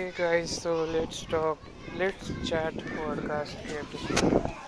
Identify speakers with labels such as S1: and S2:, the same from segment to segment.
S1: okay guys so let's talk let's chat podcast episode.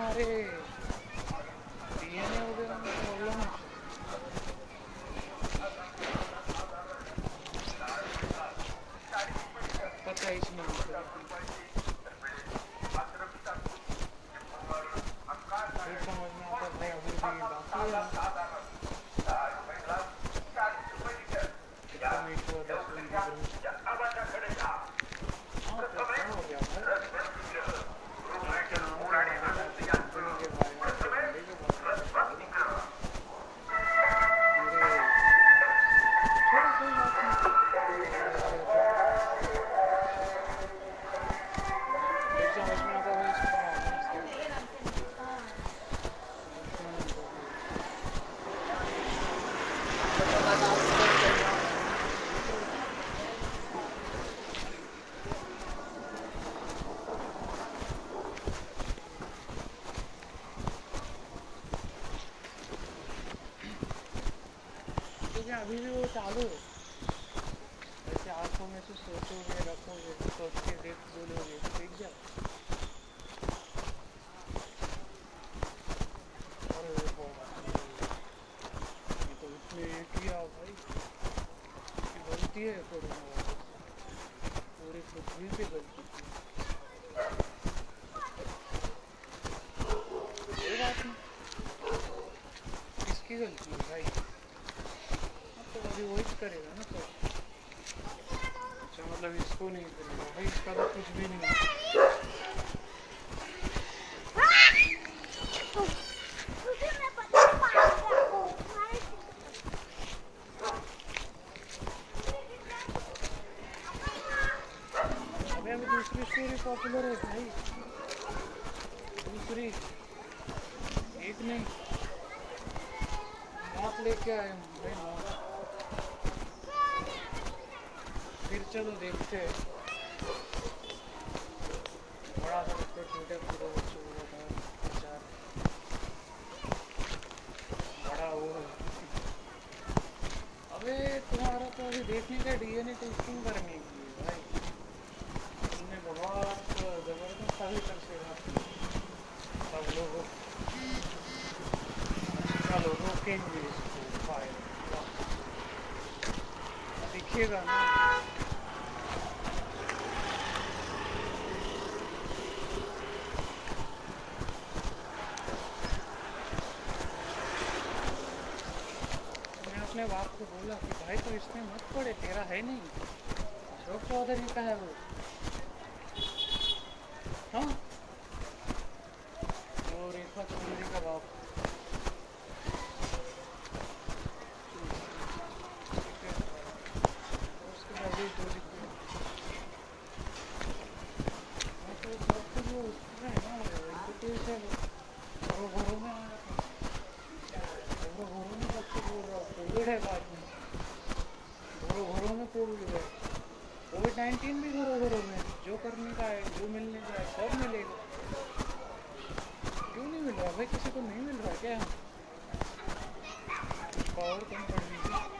S1: हमारे लेकिन अभी भी वो चालू है जैसे आँखों में से सोचोगे रखोगे सोच के देख बोलोगे तो देख जाओ ये गलती है कोरोना वायरस पूरी पृथ्वी पे गलती बात नहीं किसकी गलती है भाई इसका तो कुछ भी नहीं है अबे अभी दूसरी स्टोरी पॉपुलर है भाई दूसरी एक नहीं मौत लेके आए हम भाई मौत फिर चलो देखते हैं बड़ा सा बच्चे छोटे पूरे बच्चों को बताया विचार बड़ा वो है अबे तुम्हारा तो अभी देखने का डीएनए टेस्टिंग करने की है भाई तुमने बहुत ज़बरदस्त अभी कर सेगा सब लोगों चलो रोकेंगे इसको फायर दिखेगा ना मैं अपने बाप को बोला कि भाई तो इसमें मत पड़े तेरा है नहीं अशोक चौधरी का है वो हाँ वो रेखा चौधरी का बाप ठीक है। उसके बाद ही दो दिन में- मैं तो सब कुछ वो उसमें है ना, वेंकटेश है वो। घरों घरों में आ रहा था। घरों घरों में सबसे बोल रहा हूँ, कोविड है बाद में घरों घरों में कोविड है। कोविड नाइन्टीन भी घरों घरों में। जो करने का है, जो मिलने का है, सब मिलेगा। क्यों नहीं मिल रहा? भाई, किसी को नहीं मिल रहा क्या? पावर कम पड़ रही है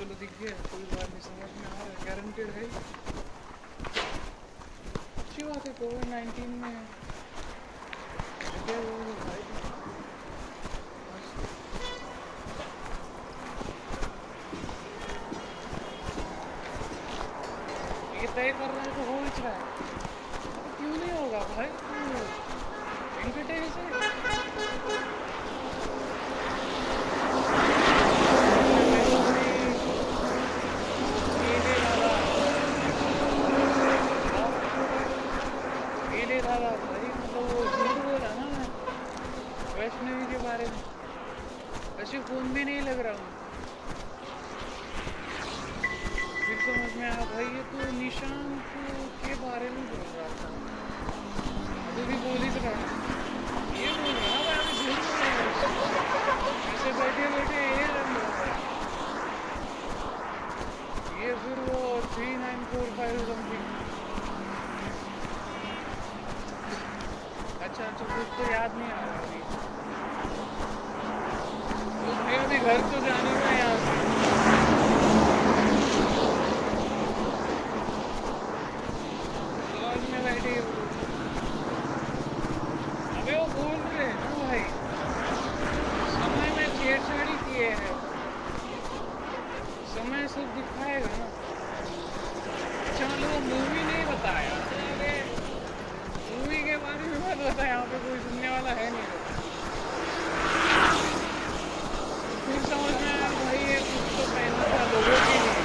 S1: चलो दिख गया कोई बात नहीं समझ में आ रहा है गारंटेड है अच्छी बात है कोविड नाइन्टीन में लगे हुए हैं भाई ये तय कर रहा है तो हो ही रहा है क्यों नहीं होगा भाई तू वेंकटेश है केले दादा भाई मतलब वो झूठ बोला ना मैं वैष्णवी के बारे में वैसे फ़ोन भी नहीं लग रहा। हूँ समझ में आया, भाई, ये तो निशांत के बारे में बोल रहा था। अभी भी बोल ही तो रहा ये बोल रहा है अभी है। ऐसे बैठे बैठे ये है ये फिर वो three nine four five something अच्छा अच्छा कुछ तो याद नहीं आ रहा अभी मुझे अभी घर तो जाने का यहाँ से लॉज में बैठी हूँ अबे वो बोल रहे हैं ना भाई समय में छेड़छाड़ी किए हैं समय सब दिखाएगा ना अच्छा मतलब वो मूवी नहीं बताया अरे मूवी के बारे में मत बता यहाँ पे कोई सुनने वाला है नहीं फिर समझ में आया भाई ये कुछ तो पहनना था लोगों के लिए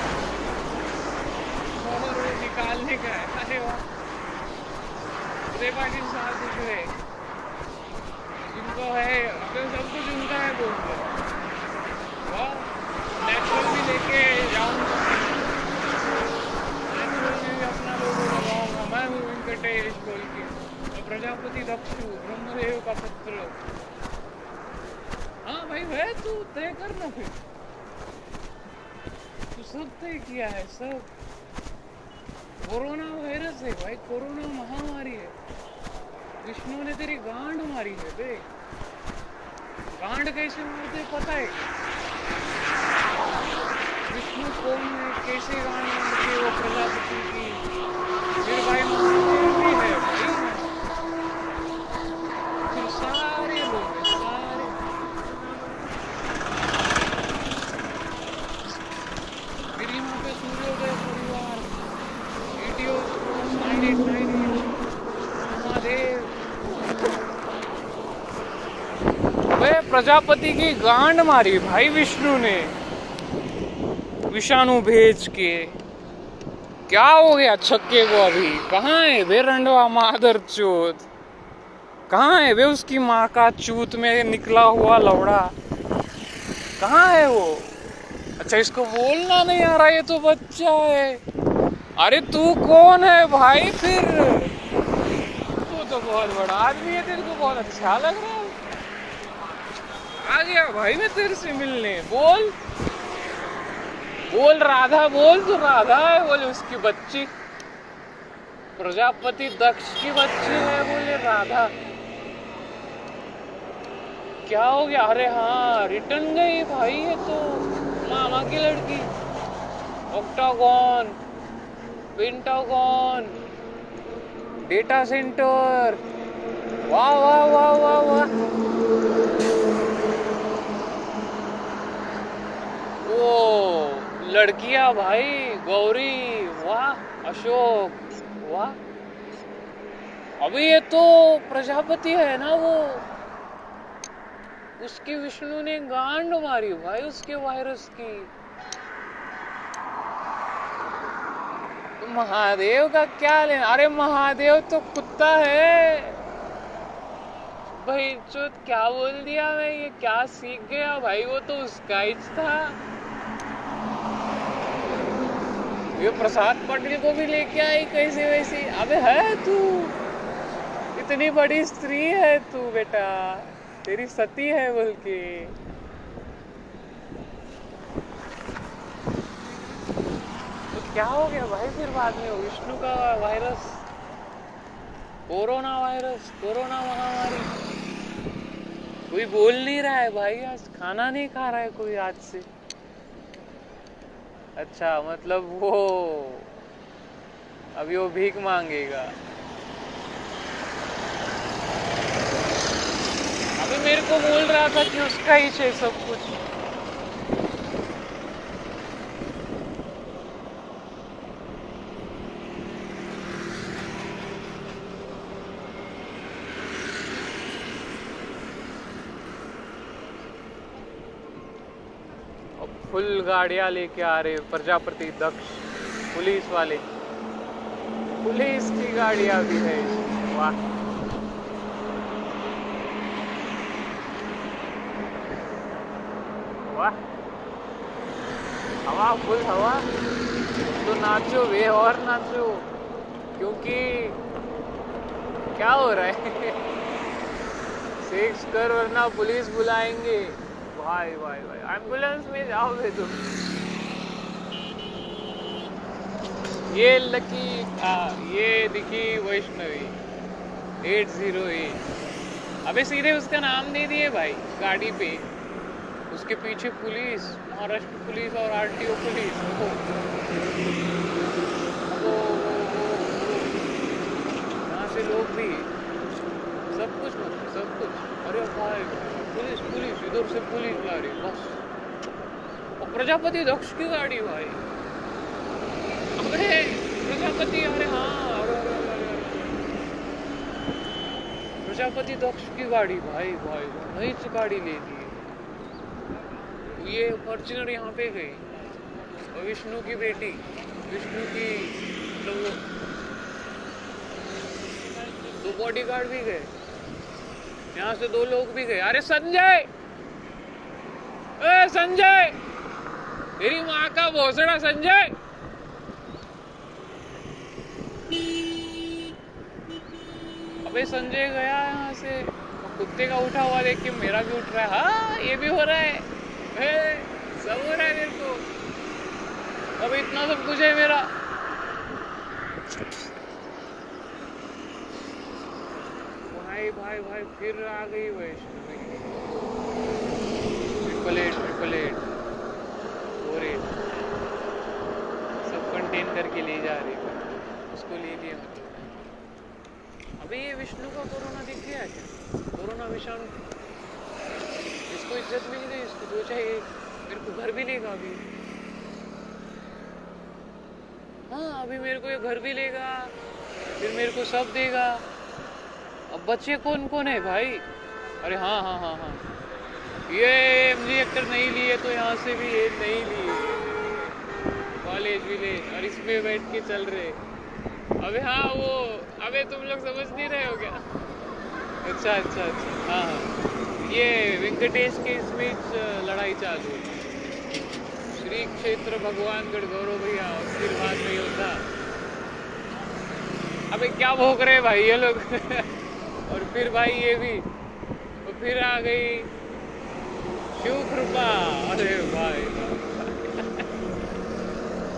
S1: और वो निकालने का है अरे वाह उदय पाटिल रहे जिनको है तो सब कुछ उनका है बोल रहे नेचुरल भी लेके भी अपना लोगो लगाऊँगा मैं हूँ वेंकटेश बोल के। प्रजापति दक्षु ब्रह्मदेव का पुत्र। हाँ भाई, है तू, तय कर ना फिर। तू सब तय किया है, सब कोरोना वायरस है भाई कोरोना महामारी है विष्णु ने तेरी गांड मारी है बे। गांड कैसे मारते पता है? विष्णु कौन है कैसे गांड मारते वो प्रजापति की? फिर भाई महादेव भी है
S2: प्रजापति की गांड मारी भाई विष्णु ने। विषाणु भेज के। क्या हो गया छक्के को अभी? कहाँ है वे रंडवा मादर चोत कहाँ है वे उसकी माँ का चूत में निकला हुआ लौड़ा? कहाँ है वो? अच्छा इसको बोलना नहीं आ रहा, ये तो बच्चा है। अरे, तू कौन है भाई फिर? तू तो बहुत बड़ा आदमी है, तेरे को बहुत अच्छा लग रहा है। आ गया भाई मैं तेरे से मिलने। बोल। बोल राधा, बोल तो राधा है बोले उसकी बच्ची। प्रजापति दक्ष की बच्ची है, बोले राधा। क्या हो गया? अरे हाँ रिटर्न गई भाई है तो। मामा की लड़की। ऑक्टागॉन पेंटागॉन डेटा सेंटर वाह वाह वाह वाह वाह। वो लड़कियाँ भाई, गौरी, वाह, अशोक, वाह। अभी ये तो प्रजापति है ना वो। उसकी विष्णु ने गांड मारी भाई उसके वायरस की। महादेव का क्या लेना? अरे महादेव तो कुत्ता है। भाई, जो क्या बोल दिया मैं, ये क्या सीख गया? भाई, वो तो उसका ही था। ये प्रसाद पटेल को भी लेके आई कैसे वैसी। अबे, है तू? इतनी बड़ी स्त्री है तू, बेटा। तेरी सती है बोल के। तो क्या हो गया भाई फिर बाद में? विष्णु का वायरस कोरोना वायरस, कोरोना महामारी। कोई बोल नहीं रहा है भाई, आज खाना नहीं खा रहा है कोई आज से। अच्छा मतलब वो अभी वो भीख मांगेगा। अभी मेरे को बोल रहा था कि उसका ही है सब कुछ। फुल गाड़ियाँ लेके आ रहे प्रजापति दक्ष, पुलिस वाले। पुलिस की गाड़ियाँ भी है। वाह। वाह। हवा, फुल हवा। तो नाचो वे और नाचो, क्योंकि क्या हो रहा है? सेक्स कर, वरना पुलिस बुलाएँगे। भाई भाई भाई एंबुलेंस में जाओगे तुम ये लकी आ, ये दिखी वैष्णवी एट ज़ीरो एट अबे सीधे उसका नाम दे दिए भाई गाड़ी पे उसके पीछे पुलिस महाराष्ट्र पुलिस और आरटीओ पुलिस वो वो यहाँ से लोग भी सब कुछ मतलब सब कुछ अरे भाई पुलिस पुलिस, इधर से पुलिस ला रही बस। और प्रजापति दक्ष की गाड़ी, भाई। अरे प्रजापति, अरे हाँ अरे प्रजापति दक्ष की गाड़ी, भाई भाई नई गाड़ी ले ली। ये फॉर्चुनर यहाँ पे गई। विष्णु की बेटी, विष्णु की मतलब दो बॉडी गार्ड भी गए। यहाँ से दो लोग भी गए। अरे संजय! संजय! तेरी माँ का भोसड़ा, संजय! अबे संजय गया यहाँ से। कुत्ते का उठा हुआ देख के मेरा भी उठ रहा है। हाँ ये भी हो रहा है। सब हो रहा है मेरे को। अब इतना सब कुछ है मेरा। भाई भाई, फिर आ गई triple eight triple eight four eight सब कंटेन करके ले जा रही है। उसको ले लिया। अबे ये विष्णु का कोरोना दिख गया क्या? कोरोना विषाणु। इसको इज़्ज़त मिल गई इसको दो चाहे मेरे को घर भी लेगा अभी। हाँ अभी मेरे को ये घर भी लेगा, फिर मेरे को सब देगा। अब बच्चे कौन कौन है भाई? अरे हाँ हाँ हाँ हाँ। ये एम जी एक्टर नहीं लिए तो यहाँ से भी ये नहीं लिए कॉलेज विलेज और इसमें बैठ के चल रहे। अबे हाँ वो, अबे तुम लोग समझ नहीं रहे हो क्या? अच्छा अच्छा अच्छा। हाँ हाँ। ये वेंकटेश के इस बीच लड़ाई चालू है। श्री क्षेत्र भगवानगढ़ गौरव भैया बाद में योद्धा अबे क्या भोग रहे भाई ये लोग? फिर भाई ये भी। और फिर आ गई शिव कृपा अरे भाई।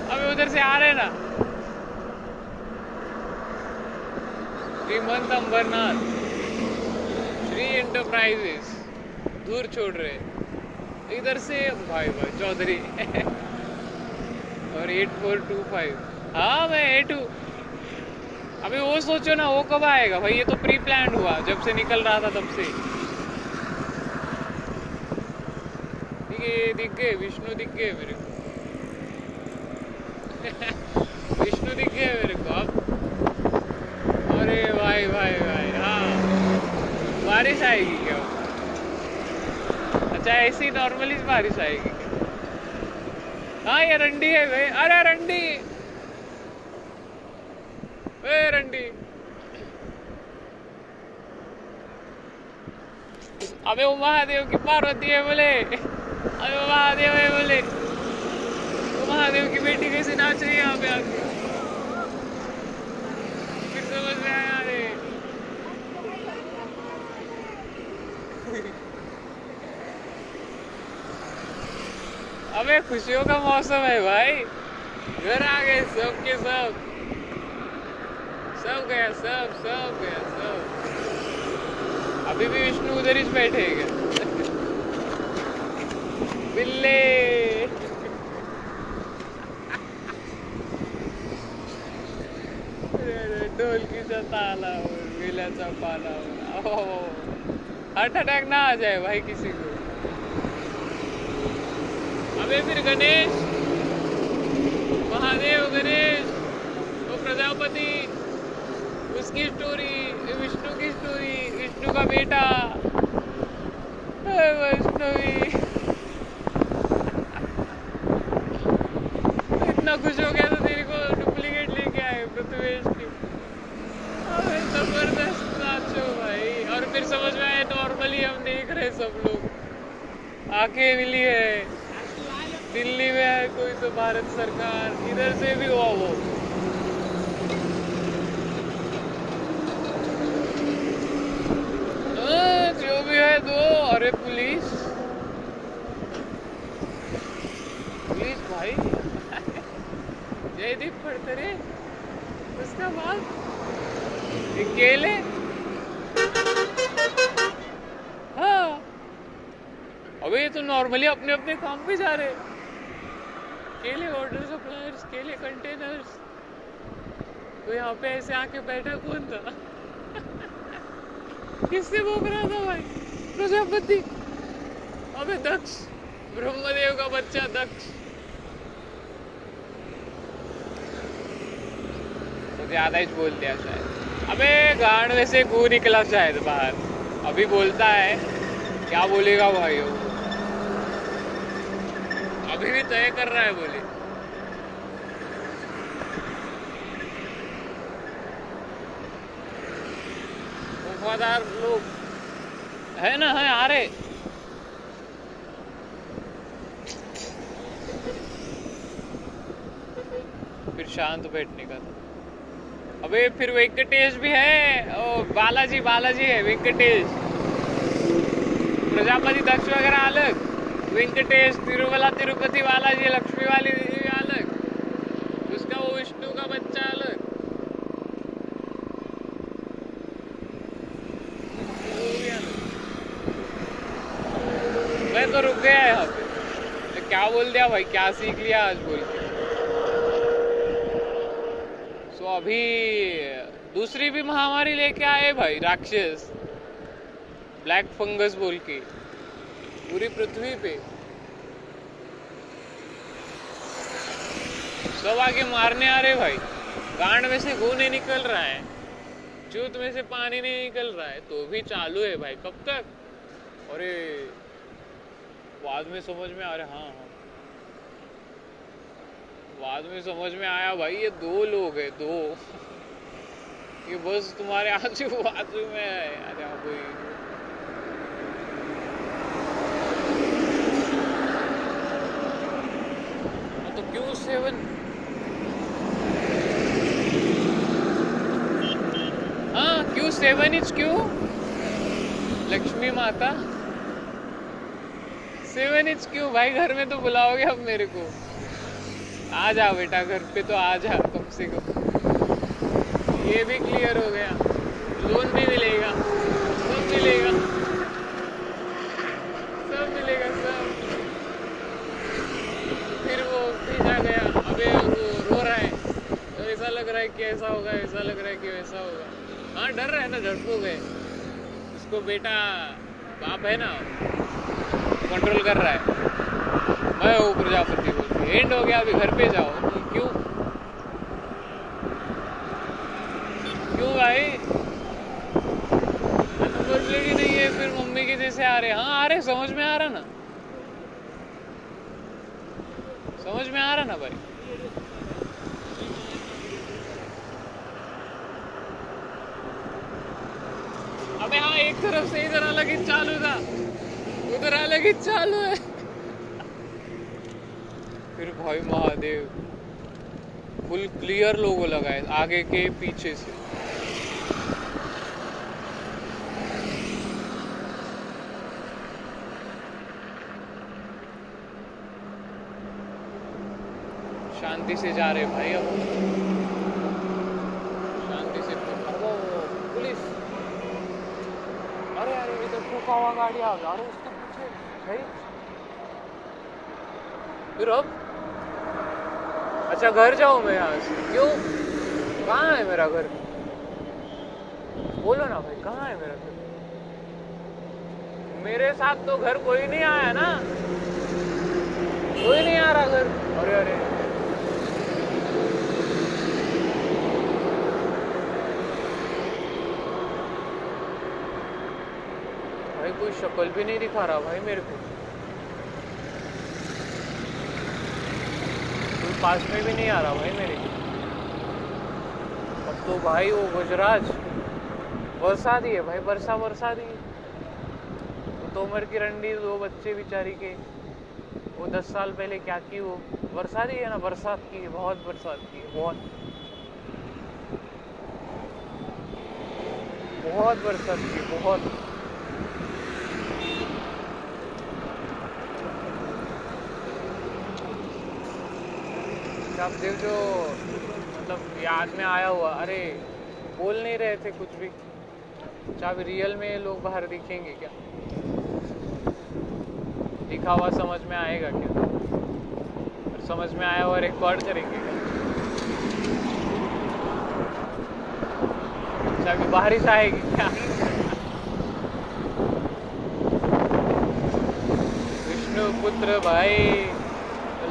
S2: अबे उधर से आ रहे ना। श्रीमंत अंबरनाथ। श्री एंटरप्राइजेस दूर छोड़ रहे। इधर से भाई भाई, चौधरी। और एट फोर टू फाइव हाँ मैं ए टू अभी वो सोचो ना, वो कब आएगा? भाई, ये तो प्री प्लान हुआ, जब से निकल रहा था तब से। दिख गए दिख गए विष्णु दिख गए मेरे को। विष्णु दिख गए मेरे को अब। अरे भाई भाई भाई हाँ। बारिश आएगी क्या? अच्छा ऐसी नॉर्मली बारिश आएगी। हाँ ये रंडी है भाई। अरे, रंडी! रंडी। अबे, वो महादेव की पार्वती है, बोले। अबे वो महादेव है, बोले। वो महादेव की बेटी कैसे नाच रही है यहाँ पे आके? फिर समझ में आया अरे। अबे, खुशियों का मौसम है, भाई। घर आ गए सब के सब। सब गया, सब सब गया, सब। अभी भी विष्णु उधर ही बैठे हैं। बिल्ले। ढोलकीचा ताला विल्याचा पाला हार्ट अटैक ना आ जाए भाई किसी को। अबे फिर गणेश, महादेव, गणेश वो प्रजापति। उसकी स्टोरी विष्णु की स्टोरी विष्णु का बेटा। वैष्णवी। इतना खुश हो गया था तेरे को डुप्लीकेट लेके आए प्रथमेश की। ज़बरदस्त नाचो भाई। और फिर समझ में आया नॉर्मली हम देख रहे सब लोग। आँखें मिली है। दिल्ली में है कोई तो भारत सरकार, इधर से भी हुआ वो हाँ, जो भी है दो अरे पुलिस पुलिस भाई। जयदीप फड़तरे उसका ये केले। हाँ। अबे, ये तो नॉर्मली अपने अपने काम पे जा रहे केले ऑर्डर सप्लायर्स केले कंटेनर्स तो यहाँ पे ऐसे आके बैठा कौन था? किससे भोग रहा था भाई? प्रजापति। अबे, दक्ष। ब्रह्मदेव का बच्चा दक्ष। ज़्यादा ही बोल दिया शायद अबे गांड में से गू निकला शायद बाहर. अभी बोलता है, क्या बोलेगा भाई अभी भी तय कर रहा है बोले. वफादार लोग. है ना, है, आ रहे. फिर शांत बैठने का था. अबे फिर वेंकटेश भी है? ओ, बालाजी बालाजी है, वेंकटेश। प्रजापति दक्ष वगैरह अलग। वेंकटेश, तिरुमला, तिरुपति बालाजी लक्ष्मी वाली देवी अलग। उसका वो विष्णु का बच्चा अलग। मैं तो रुक गया यहाँ पे। तो क्या बोल दिया भाई? क्या सीख लिया आज बोल के सो अभी दूसरी भी महामारी लेके आए भाई, राक्षस। ब्लैक फंगस बोल के। पूरी पृथ्वी पे। सब आगे मारने आ रहे भाई। गांड में से गू नहीं निकल रहा है। चूत में से पानी नहीं निकल रहा है। तो भी चालू है भाई, कब तक? अरे, बाद में समझ में आ रहा हाँ हाँ। बाद में समझ में आया भाई ये दो लोग है दो। ये बस तुम्हारे आजू बाजू में है। अरे हाँ कोई हाँ, तो क्यों सेवन? हाँ क्यों सेवन इज़ क्यों? लक्ष्मी माता। सेवन इज़ क्यों? भाई घर में तो बुलाओगे अब मेरे को। आ जा बेटा, घर पे तो आ जा कम से कम। ये भी क्लियर हो गया। लोन भी मिलेगा। सब मिलेगा। सब मिलेगा, सब। फिर वो भेजा गया। अबे वो रो रहा है। तो ऐसा लग रहा है कि ऐसा होगा, ऐसा लग रहा है कि वैसा होगा। हाँ डर रहा है ना डरपोक है उसको बेटा, बाप है ना कंट्रोल कर रहा है। मैं हूँ प्रजापति के एंड हो गया, अभी घर पे जाओ। क्यों? क्यों भाई? नंबर नहीं है, फिर मम्मी के जैसे आ रहे हाँ। आ रहे समझ में आ रहा ना? समझ में आ रहा ना भाई? अबे हाँ एक तरफ़ से इधर अलग ही चालू था। उधर अलग ही चालू है। फिर भाई महादेव। फुल क्लियर लोगो लगाए आगे के पीछे से। शांति से जा रहे भाई अब। शांति से पुलिस। अरे अरे, इधर ठोका हुआ गाड़ी आ गया। अरे, उसके पीछे भाई। फिर अब? अच्छा घर जाऊँ मैं से क्यों? कहाँ है मेरा घर? बोलो ना भाई, कहाँ है मेरा घर? मेरे साथ तो घर कोई नहीं आया ना। कोई नहीं आ रहा घर। अरे अरे। भाई, कोई शक्ल भी नहीं दिखा रहा भाई मेरे को। पास में भी नहीं आ रहा भाई मेरे। अब तो भाई वो गुजराज बरसा दी है भाई, बरसा बरसा दी तो तोमर की रंडी, दो बच्चे बेचारी के। वो दस साल पहले क्या की वो? बरसा दी है ना, बरसात की है बहुत बरसात की है, बहुत। बहुत बरसात की, बहुत। शब्देव जो मतलब याद में आया हुआ, अरे, बोल नहीं रहे थे कुछ भी। अच्छा रियल में लोग बाहर दिखेंगे क्या? लिखा हुआ समझ में आएगा क्या? और समझ में आया हुआ रिकॉर्ड करेंगे क्या? अच्छा अभी बारिश आएगी क्या? विष्णु पुत्र भाई,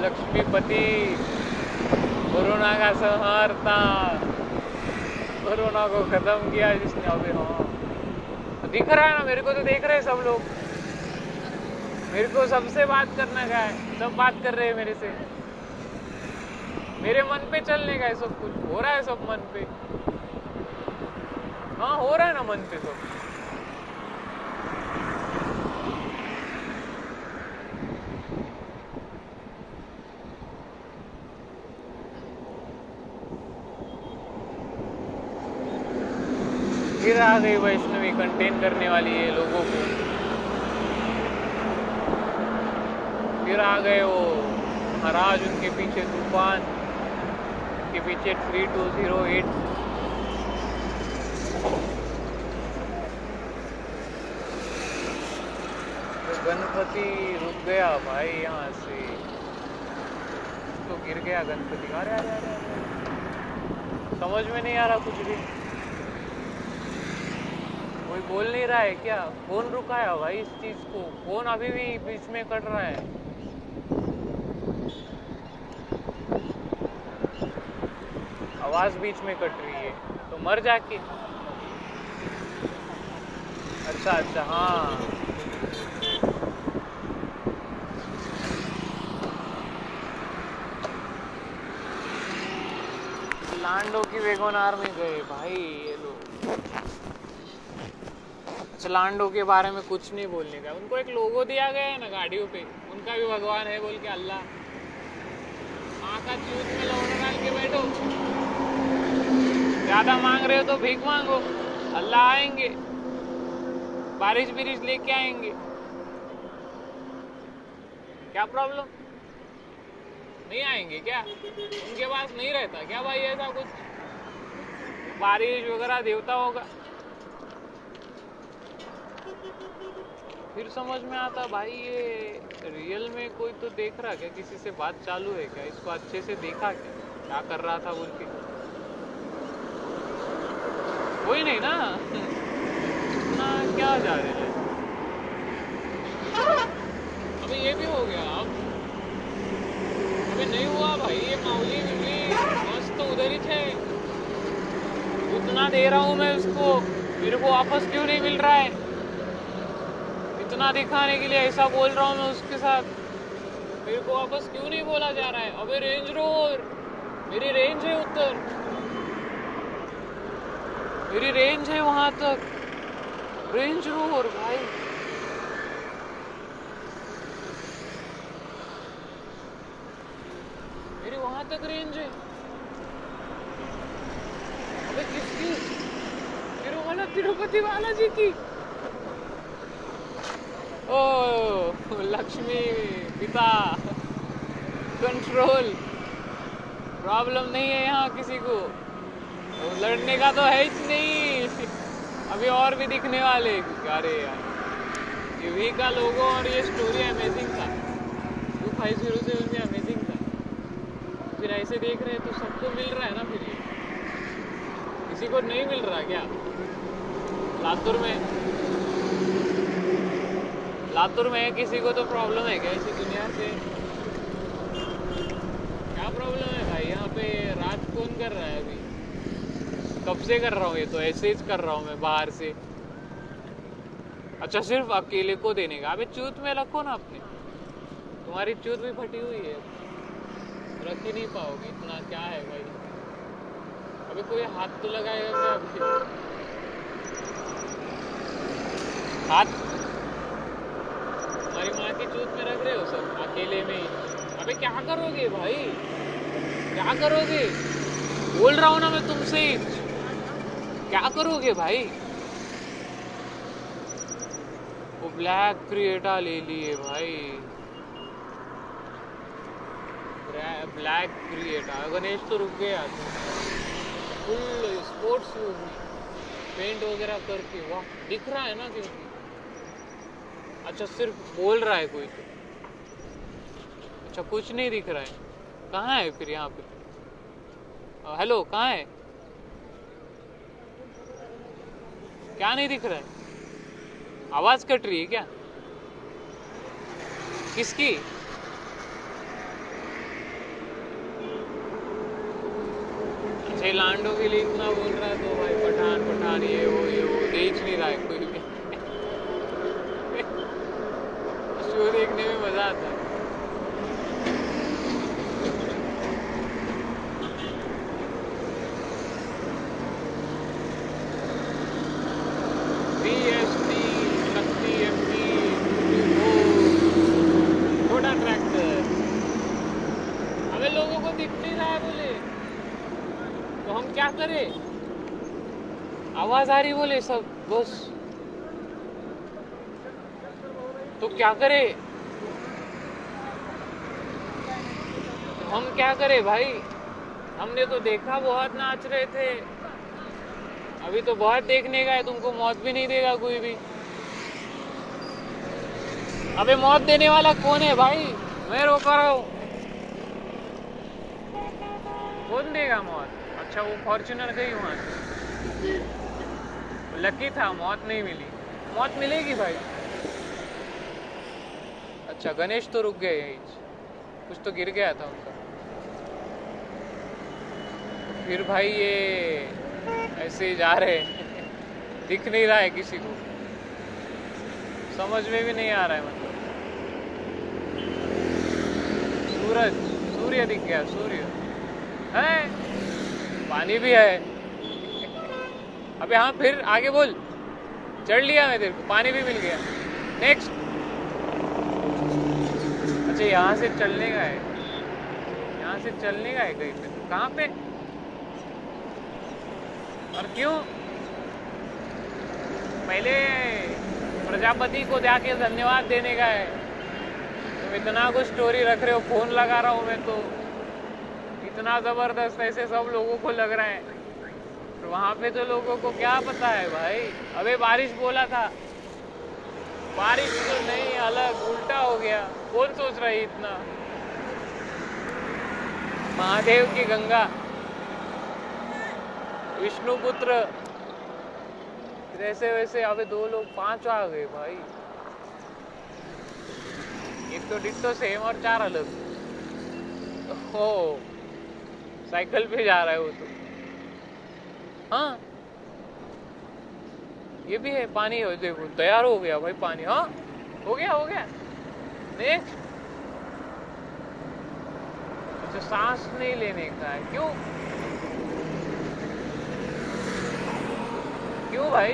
S2: लक्ष्मीपति। कोरोना का संहारता कोरोना को खत्म किया जिसने अबे हाँ। दिख रहा है ना, मेरे को तो देख रहे हैं सब लोग। मेरे को सबसे बात करना का है? सब बात कर रहे हैं मेरे से। मेरे मन पे चलने का है सब कुछ। हो रहा है सब मन पे। हाँ हो रहा है ना मन पे सब फिर आ गई कंटेन करने वाली है लोगों को। फिर आ गए वो महाराज, उनके पीछे तूफ़ान, के पीछे three two zero eight Ganpati रुक गया भाई यहाँ से। तो गिर गया गणपति। अरे अरे अरे। समझ में नहीं आ रहा कुछ भी। कोई बोल नहीं रहा है क्या? कौन रुकाया भाई इस चीज़ को? कौन अभी भी बीच में कट रहा है? आवाज़ बीच में कट रही है। तो मर जाके। अच्छा अच्छा हाँ। लांडो की वेगोनार में गए भाई। ये अच्छा के बारे में कुछ नहीं बोलने का। उनको एक लोगो दिया गया है ना गाड़ियों पे। उनका भी भगवान है बोल के अल्लाह। माँ का चूत में लौटा डाल के बैठो। ज़्यादा मांग रहे हो तो भीख मांगो। अल्लाह आएँगे। बारिश बिरिश लेके आएँगे। क्या प्रॉब्लम नहीं आएँगे क्या? उनके पास नहीं रहता। क्या भाई ऐसा कुछ? बारिश वगैरह देवता होगा। फिर समझ में आता, भाई, ये रियल में कोई तो देख रहा क्या? किसी से बात चालू है क्या? इसको अच्छे से देखा क्या? क्या कर रहा था बोल के? कोई नहीं ना? इतना क्या जा रहे हैं? अभी ये भी हो गया, अब। अभी नहीं हुआ भाई, ये माउली भी मस्त तो उधर ही थे। उतना दे रहा हूँ मैं उसको, मेरे को वापस क्यों नहीं मिल रहा है? इतना दिखाने के लिए ऐसा बोल रहा हूँ मैं उसके साथ। मेरे को वापस क्यों नहीं बोला जा रहा है? अबे रेंज रोवर मेरी रेंज है उधर मेरी रेंज है वहाँ तक। रेंज रोवर भाई। मेरी वहाँ तक रेंज है। अबे किसकी? तिरुमला तिरुपति बालाजी की। ओ, लक्ष्मी पिता कंट्रोल प्रॉब्लम नहीं है यहाँ किसी को। तो लड़ने का तो है ही नहीं। अभी और भी दिखने वाले। अरे यार ये वी का लोगो और ये स्टोरी अमेजिंग था। टू फाइव ज़ीरो सेवन भी अमेजिंग था। फिर ऐसे देख रहे हैं तो सबको मिल रहा है ना फिर ये। किसी को नहीं मिल रहा क्या? लातूर में। लातूर में किसी को तो प्रॉब्लम है क्या? इसी दुनिया से। क्या प्रॉब्लम है भाई? यहाँ पे रात कौन कर रहा है अभी? कब से कर रहा हूँ ये तो? ऐसे ही कर रहा हूँ मैं बाहर से। अच्छा सिर्फ़ अकेले को देने का। अबे, चूत में रखो ना अपने। तुम्हारी चूत भी फटी हुई है। रख ही नहीं पाओगे इतना। क्या है भाई? अभी कोई हाथ तो लगाएगा अभी? हाथ हमारी माँ की चूत में रख रहे हो सब, अकेले में अबे, क्या करोगे भाई? क्या करोगे? बोल रहा हूँ ना मैं तुमसे। क्या करोगे भाई? वो ब्लैक क्रिएटा ले लिए भाई। ब्लैक क्रिएटा गणेश तो रुक गया। फुल स्पोर्ट्स पेंट वगैरह करके। वाह, दिख रहा है ना क्योंकि? अच्छा सिर्फ़ बोल रहा है कोई तो। अच्छा कुछ नहीं दिख रहा है। कहाँ है फिर यहाँ पे? हेलो, कहाँ है? क्या नहीं दिख रहा है? आवाज़ कट रही है क्या? किसकी? अच्छा लांडो के लिए इतना बोल रहा है तो भाई पठान पठान, ये वो ये वो, देख नहीं रहा है कोई भी देखने में मज़ा आता है। आवाज़ आ रही बोले सब बस। तो क्या करे? हम क्या करे भाई? हमने तो देखा बहुत नाच रहे थे। अभी तो बहुत देखने का है तुमको मौत भी नहीं देगा कोई भी। अबे मौत देने वाला कौन है भाई? मैं रोका रहा हूँ। कौन देगा मौत? अच्छा वो फॉर्चुनर गई वहाँ लकी था, मौत नहीं मिली। मौत मिलेगी भाई। अच्छा गणेश तो रुक गए यहीं कुछ तो गिर गया था उनका। फिर भाई ये ऐसे ही जा रहे दिख नहीं रहा है किसी को। समझ में भी नहीं आ रहा है मतलब। सूरज, सूर्य दिख गया, सूर्य। है? पानी भी है। अबे हाँ फिर आगे बोल। चढ़ लिया मैं तेरे को, पानी भी मिल गया। नेक्स्ट अच्छा यहाँ से चलने का है। यहाँ से चलने का है कहीं पे। कहाँ पे? और क्यों? पहले प्रजापति को जाके धन्यवाद देने का है। तुम तो इतना कुछ स्टोरी रख रहे हो फ़ोन लगा रहा हूँ मैं तो। इतना ज़बरदस्त ऐसे सब लोगों को लग रहा है। और वहाँ पे तो लोगों को क्या पता है भाई? अबे बारिश बोला था। बारिश तो नहीं, अलग, उल्टा हो गया। कौन सोच रहा है इतना? महादेव की गंगा। विष्णु पुत्र वैसे वैसे अबे दो लोग पाँच आ गए भाई। एक तो डिट्टो सेम और चार अलग। ओ साइकिल पे जा रहा है वो तो। हाँ? ये भी है, पानी हो, देखो, तैयार हो गया भाई पानी हाँ? हो गया हो गया। नेक्स्ट अच्छा सांस नहीं लेने का है, क्यों? क्यों भाई?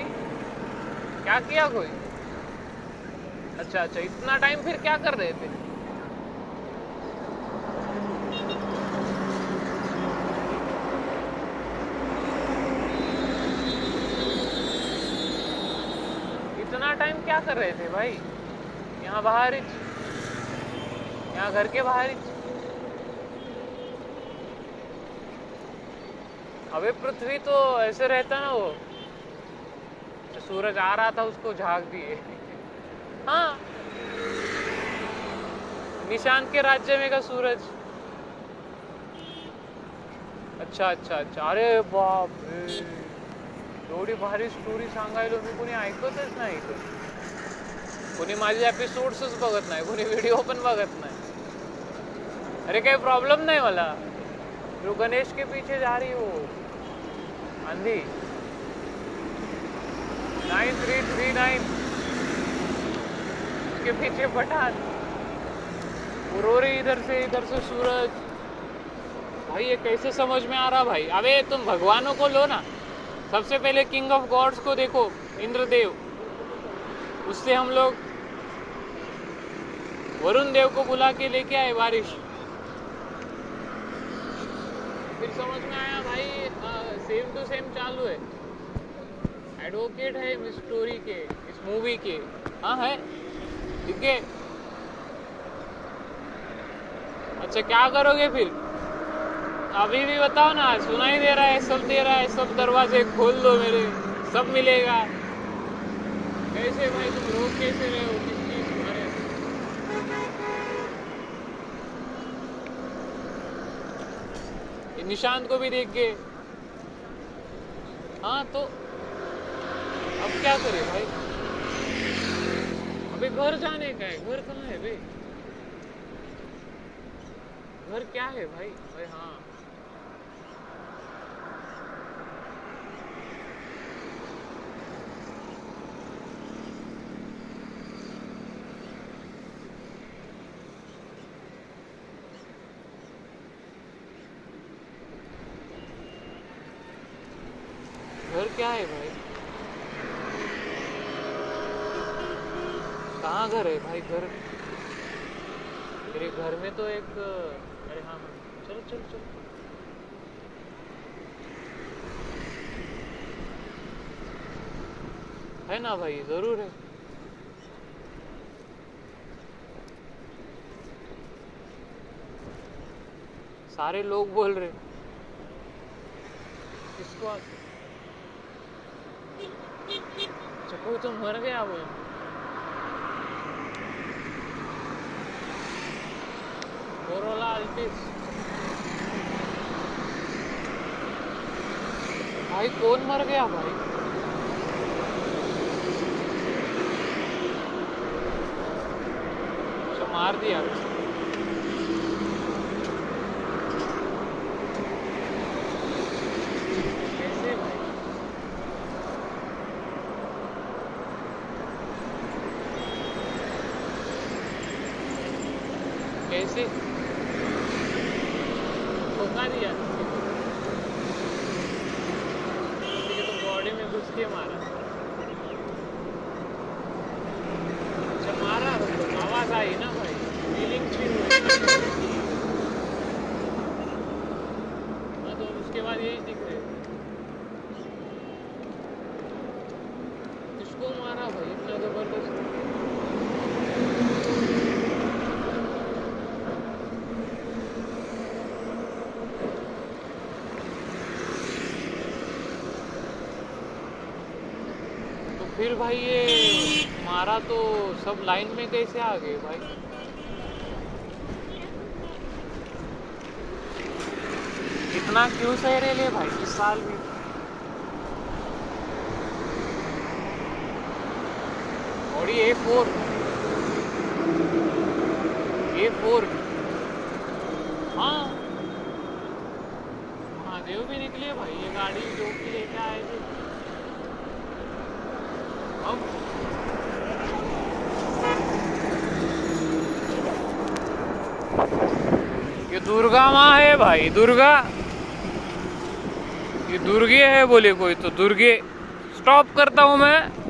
S2: क्या किया कोई? अच्छा अच्छा इतना टाइम फिर क्या कर रहे थे इतना टाइम क्या कर रहे थे भाई? यहाँ बाहर ही यहाँ घर के बाहर ही अबे पृथ्वी तो ऐसे रहता ना वो। सूरज आ रहा था उसको झाग दिए। हाँ। निशान के राज्य में का सूरज। अच्छा अच्छा अच्छा। अरे बाप रे। एवढी भारी स्टोरी सांगायला मी कोणी ऐकतच नाही इथं कोणी माझे एपिसोड्सच बघत नाही, कोणी व्हिडिओ पण बघत नाही. अरे, काही प्रॉब्लेम नाही मला. जो गणेश के पीछे जा रही हो. आंधी. नाइन थ्री थ्री नाइन उसके पीछे पठान. इधर से इधर से सूरज. भाई, ये कैसे समझ में आ रहा भाई? अबे, तुम भगवानों को लो ना. सबसे पहले किंग ऑफ़ गॉड्स को देखो, इंद्रदेव. उससे हम लोग वरुण देव को बुला के लेके आए बारिश। फिर समझ में आया भाई आ, सेम टू सेम चालू है। एडवोकेट है इस स्टोरी के इस मूवी के। हाँ है। ठीक है। अच्छा क्या करोगे फिर? अभी भी बताओ ना सुनाई दे रहा है सब दे रहा है सब दरवाजे खोल दो मेरे सब मिलेगा। कैसे भाई तुम कैसे रहे हो? निशांत को भी देख के। हाँ तो अब क्या करे भाई? अबे घर जाने का है। घर कहाँ है भाई घर क्या है भाई? भाई हाँ घर क्या है भाई? कहाँ घर है भाई घर? मेरे घर में तो एक, अरे हाँ हाँ। चलो चलो चलो। है ना भाई, ज़रूर है। सारे लोग बोल रहे किसको अच्छा तो मर गया वो। कोरोला अल्टिस भाई, कौन मर गया भाई? अच्छा मार दिया कैसे भाई कैसे धोखा दिया के मारा अच्छा मारा मतलब आवाज़ आई ना भाई फीलिंग्स भी हुई हाँ तो उसके बाद यही दिख रहे किसको मारा भाई इतना ज़बरदस्त तो फिर भाई ये मारा तो सब लाइन में कैसे आ गए भाई? इतना क्यों सह रहे ले भाई इस साल भी? और ये फोर ए फोर हाँ महादेव भी निकले भाई ये गाड़ी जो भी लेके आए थे अब ये दुर्गा माँ है भाई, दुर्गा। ये दुर्गे है बोले कोई तो दुर्गे। स्टॉप करता हूँ मैं।